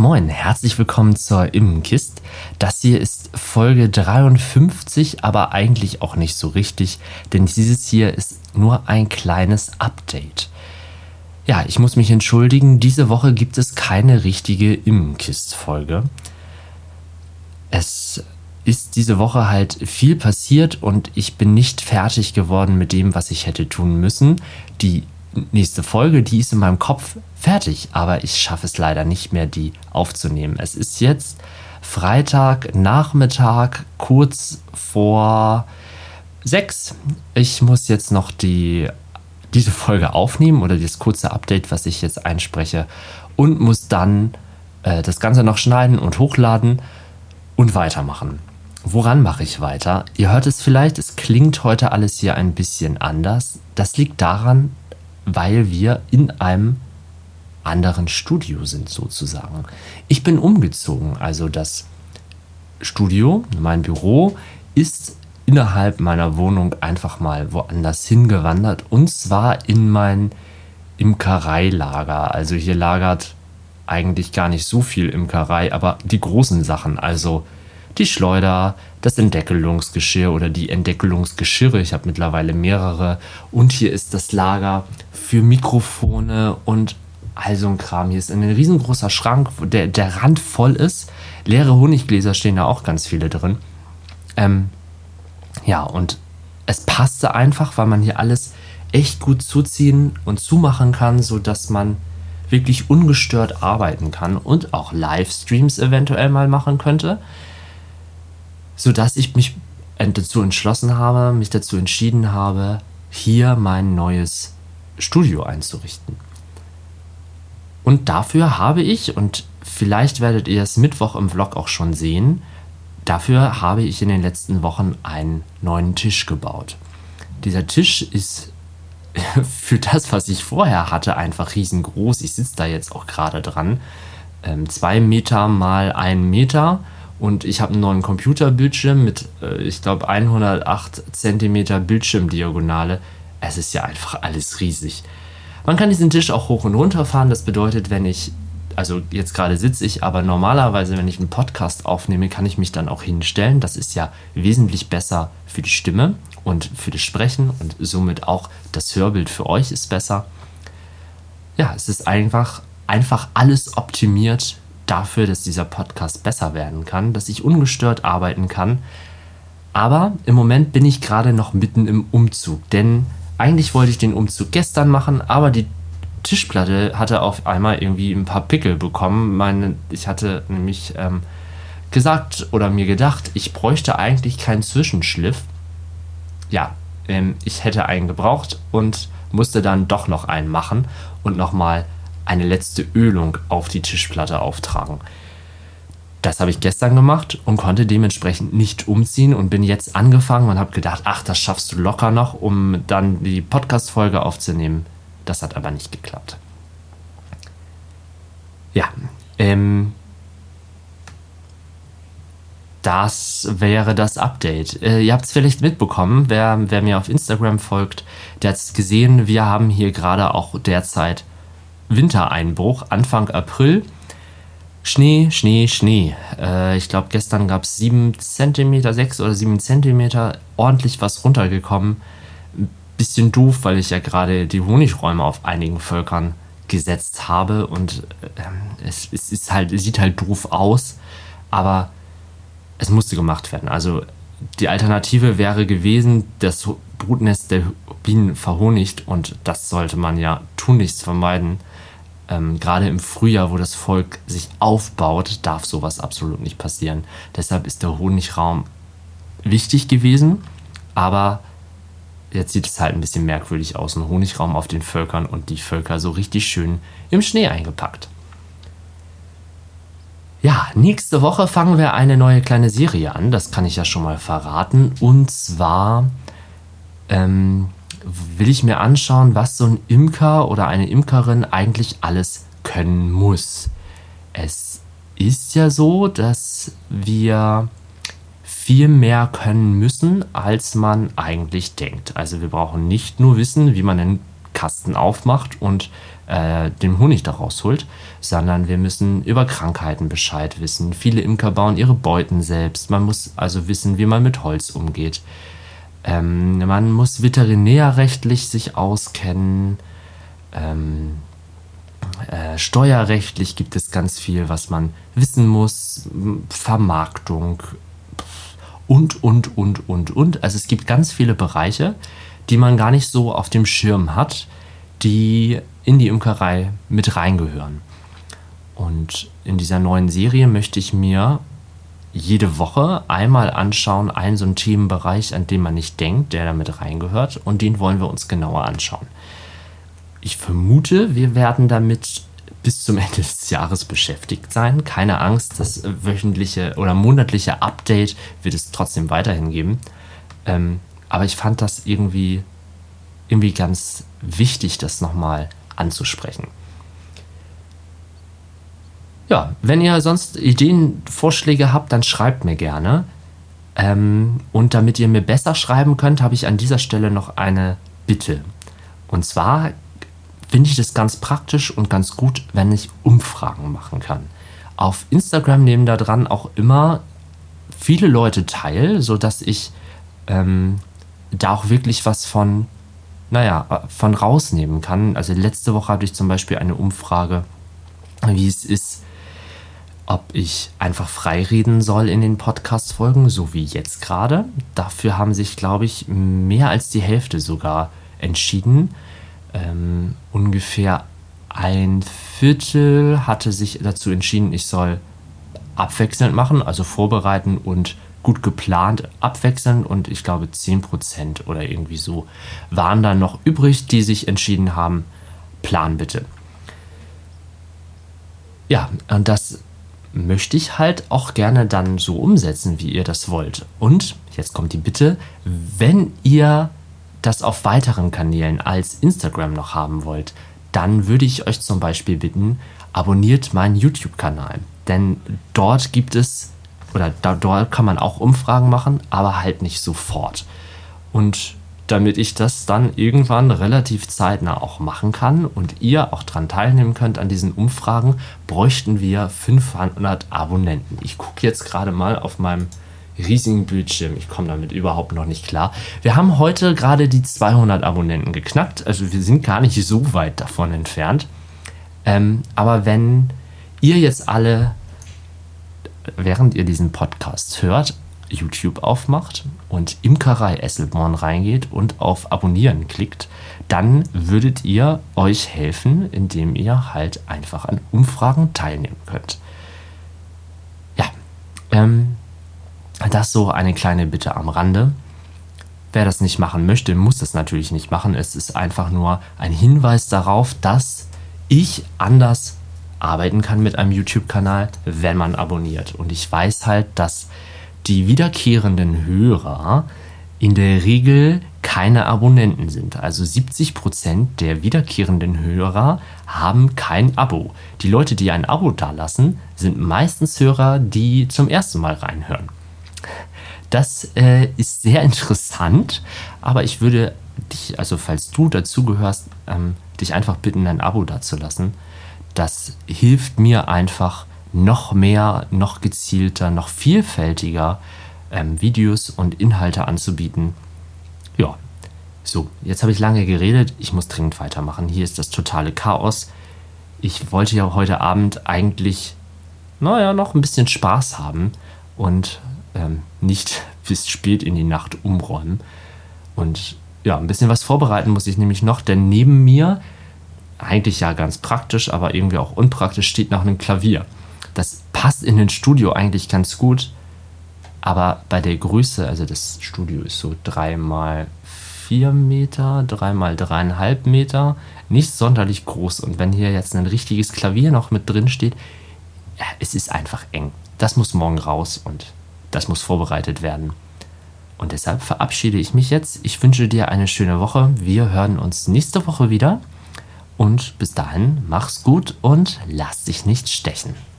Moin, herzlich willkommen zur Immenkist. Das hier ist Folge 53, aber eigentlich auch nicht so richtig, denn dieses hier ist nur ein kleines Update. Ja, ich muss mich entschuldigen, diese Woche gibt es keine richtige Immenkist-Folge. Es ist diese Woche halt viel passiert und ich bin nicht fertig geworden mit dem, was ich hätte tun müssen. Die nächste Folge, die ist in meinem Kopf fertig, aber ich schaffe es leider nicht mehr, die aufzunehmen. Es ist jetzt Freitag Nachmittag, kurz vor sechs. Ich muss jetzt noch die, diese Folge aufnehmen oder das kurze Update, was ich jetzt einspreche, und muss dann äh, das Ganze noch schneiden und hochladen und weitermachen. Woran mache ich weiter? Ihr hört es vielleicht, es klingt heute alles hier ein bisschen anders. Das liegt daran, weil wir in einem anderen Studio sind sozusagen. Ich bin umgezogen, also das Studio, mein Büro, ist innerhalb meiner Wohnung einfach mal woanders hingewandert und zwar in mein Imkereilager. Also hier lagert eigentlich gar nicht so viel Imkerei, aber die großen Sachen, also die Schleuder, das Entdeckelungsgeschirr oder die Entdeckelungsgeschirre. Ich habe mittlerweile mehrere. Und hier ist das Lager für Mikrofone und all so ein Kram. Hier ist ein riesengroßer Schrank, der, der Rand voll ist. Leere Honiggläser stehen da auch ganz viele drin. Ähm, ja, und es passte einfach, weil man hier alles echt gut zuziehen und zumachen kann, sodass man wirklich ungestört arbeiten kann und auch Livestreams eventuell mal machen könnte sodass ich mich dazu entschlossen habe, mich dazu entschieden habe, hier mein neues Studio einzurichten. Und dafür habe ich, und vielleicht werdet ihr es Mittwoch im Vlog auch schon sehen, dafür habe ich in den letzten Wochen einen neuen Tisch gebaut. Dieser Tisch ist für das, was ich vorher hatte, einfach riesengroß. Ich sitze da jetzt auch gerade dran. Ähm, zwei Meter mal ein Meter und ich habe einen neuen Computerbildschirm mit, äh, ich glaube, 108 cm Bildschirmdiagonale. Es ist ja einfach alles riesig. Man kann diesen Tisch auch hoch und runter fahren. Das bedeutet, wenn ich, also jetzt gerade sitze ich, aber normalerweise, wenn ich einen Podcast aufnehme, kann ich mich dann auch hinstellen. Das ist ja wesentlich besser für die Stimme und für das Sprechen und somit auch das Hörbild für euch ist besser. Ja, es ist einfach, einfach alles optimiert dafür, dass dieser Podcast besser werden kann, dass ich ungestört arbeiten kann. Aber im Moment bin ich gerade noch mitten im Umzug, denn eigentlich wollte ich den Umzug gestern machen, aber die Tischplatte hatte auf einmal irgendwie ein paar Pickel bekommen. Meine, ich hatte nämlich ähm, gesagt oder mir gedacht, ich bräuchte eigentlich keinen Zwischenschliff. Ja, ähm, ich hätte einen gebraucht und musste dann doch noch einen machen und nochmal eine letzte Ölung auf die Tischplatte auftragen. Das habe ich gestern gemacht und konnte dementsprechend nicht umziehen und bin jetzt angefangen und habe gedacht, ach, das schaffst du locker noch, um dann die Podcast-Folge aufzunehmen. Das hat aber nicht geklappt. Ja, ähm, das wäre das Update. Äh, ihr habt es vielleicht mitbekommen, wer, wer mir auf Instagram folgt, der hat es gesehen, wir haben hier gerade auch derzeit Wintereinbruch Anfang April. Schnee, Schnee, Schnee. Äh, ich glaube, gestern gab es 7 cm, 6 oder 7 cm, ordentlich was runtergekommen. bisschen doof, weil ich ja gerade die Honigräume auf einigen Völkern gesetzt habe und äh, es, es, ist halt, sieht halt doof aus, aber es musste gemacht werden. Also die Alternative wäre gewesen, das Brutnest der Bienen verhonigt und das sollte man ja tunlichst vermeiden ähm, gerade im Frühjahr, wo das Volk sich aufbaut, darf sowas absolut nicht passieren. Deshalb ist der Honigraum wichtig gewesen, aber jetzt sieht es halt ein bisschen merkwürdig aus. Ein Honigraum auf den Völkern und die Völker so richtig schön im Schnee eingepackt. Ja, nächste Woche fangen wir eine neue kleine Serie an, das kann ich ja schon mal verraten. Und zwar ähm, will ich mir anschauen, was so ein Imker oder eine Imkerin eigentlich alles können muss. Es ist ja so, dass wir viel mehr können müssen, als man eigentlich denkt. Also wir brauchen nicht nur wissen, wie man einen Kasten aufmacht und äh, den Honig daraus holt, sondern wir müssen über Krankheiten Bescheid wissen. Viele Imker bauen ihre Beuten selbst. Man muss also wissen, wie man mit Holz umgeht. Ähm, man muss veterinärrechtlich sich auskennen. Ähm, äh, steuerrechtlich gibt es ganz viel, was man wissen muss. Vermarktung und, und, und, und, und. Also es gibt ganz viele Bereiche, die man gar nicht so auf dem Schirm hat, die in die Imkerei mit reingehören. Und in dieser neuen Serie möchte ich mir jede Woche einmal anschauen, einen so einen Themenbereich, an den man nicht denkt, der damit reingehört, und den wollen wir uns genauer anschauen. Ich vermute, wir werden damit bis zum Ende des Jahres beschäftigt sein. Keine Angst, das wöchentliche oder monatliche Update wird es trotzdem weiterhin geben. Ähm, aber ich fand das irgendwie, irgendwie ganz wichtig, das nochmal anzusprechen. Ja, wenn ihr sonst Ideen, Vorschläge habt, dann schreibt mir gerne. Ähm, und damit ihr mir besser schreiben könnt, habe ich an dieser Stelle noch eine Bitte. Und zwar finde ich das ganz praktisch und ganz gut, wenn ich Umfragen machen kann. Auf Instagram nehmen da dran auch immer viele Leute teil, sodass ich ähm, da auch wirklich was von, naja, von rausnehmen kann. Also letzte Woche hatte ich zum Beispiel eine Umfrage, wie es ist, ob ich einfach frei reden soll in den Podcast-Folgen, so wie jetzt gerade. Dafür haben sich, glaube ich, mehr als die Hälfte sogar entschieden. Ähm, ungefähr ein Viertel hatte sich dazu entschieden, ich soll abwechselnd machen, also vorbereiten und gut geplant abwechselnd und ich glaube 10% oder irgendwie so waren dann noch übrig, die sich entschieden haben, plan bitte. Ja, und das möchte ich halt auch gerne dann so umsetzen, wie ihr das wollt. Und jetzt kommt die Bitte, wenn ihr das auf weiteren Kanälen als Instagram noch haben wollt, dann würde ich euch zum Beispiel bitten, abonniert meinen YouTube-Kanal. Denn dort gibt es, oder da, dort kann man auch Umfragen machen, aber halt nicht sofort. Und damit ich das dann irgendwann relativ zeitnah auch machen kann und ihr auch daran teilnehmen könnt an diesen Umfragen, bräuchten wir 500 Abonnenten. Ich gucke jetzt gerade mal auf meinem riesigen Bildschirm. Ich komme damit überhaupt noch nicht klar. Wir haben heute gerade die 200 Abonnenten geknackt. Also wir sind gar nicht so weit davon entfernt. Ähm, aber wenn ihr jetzt alle, während ihr diesen Podcast hört, YouTube aufmacht und Imkerei Esselborn reingeht und auf Abonnieren klickt, dann würdet ihr euch helfen, indem ihr halt einfach an Umfragen teilnehmen könnt. Ja, ähm, das so eine kleine Bitte am Rande. Wer das nicht machen möchte, muss das natürlich nicht machen. Es ist einfach nur ein Hinweis darauf, dass ich anders arbeiten kann mit einem YouTube-Kanal, wenn man abonniert. Und ich weiß halt, dass die wiederkehrenden Hörer in der Regel keine Abonnenten sind. Also 70 Prozent der wiederkehrenden Hörer haben kein Abo. Die Leute, die ein Abo dalassen, sind meistens Hörer, die zum ersten Mal reinhören. Das äh, ist sehr interessant, aber ich würde dich, also falls du dazugehörst, ähm, dich einfach bitten, ein Abo dazulassen. Das hilft mir einfach, noch mehr, noch gezielter, noch vielfältiger ähm, Videos und Inhalte anzubieten. Ja, so, jetzt habe ich lange geredet. Ich muss dringend weitermachen. Hier ist das totale Chaos. Ich wollte ja heute Abend eigentlich, naja, noch ein bisschen Spaß haben und ähm, nicht bis spät in die Nacht umräumen. Und ja, ein bisschen was vorbereiten muss ich nämlich noch, denn neben mir, eigentlich ja ganz praktisch, aber irgendwie auch unpraktisch, steht noch ein Klavier. Das passt in den Studio eigentlich ganz gut, aber bei der Größe, also das Studio ist so 3 mal 4 Meter, 3 mal 3,5 Meter, nicht sonderlich groß. Und wenn hier jetzt ein richtiges Klavier noch mit drin steht, es ist einfach eng. Das muss morgen raus und das muss vorbereitet werden. Und deshalb verabschiede ich mich jetzt. Ich wünsche dir eine schöne Woche. Wir hören uns nächste Woche wieder. Und bis dahin, mach's gut und lass dich nicht stechen.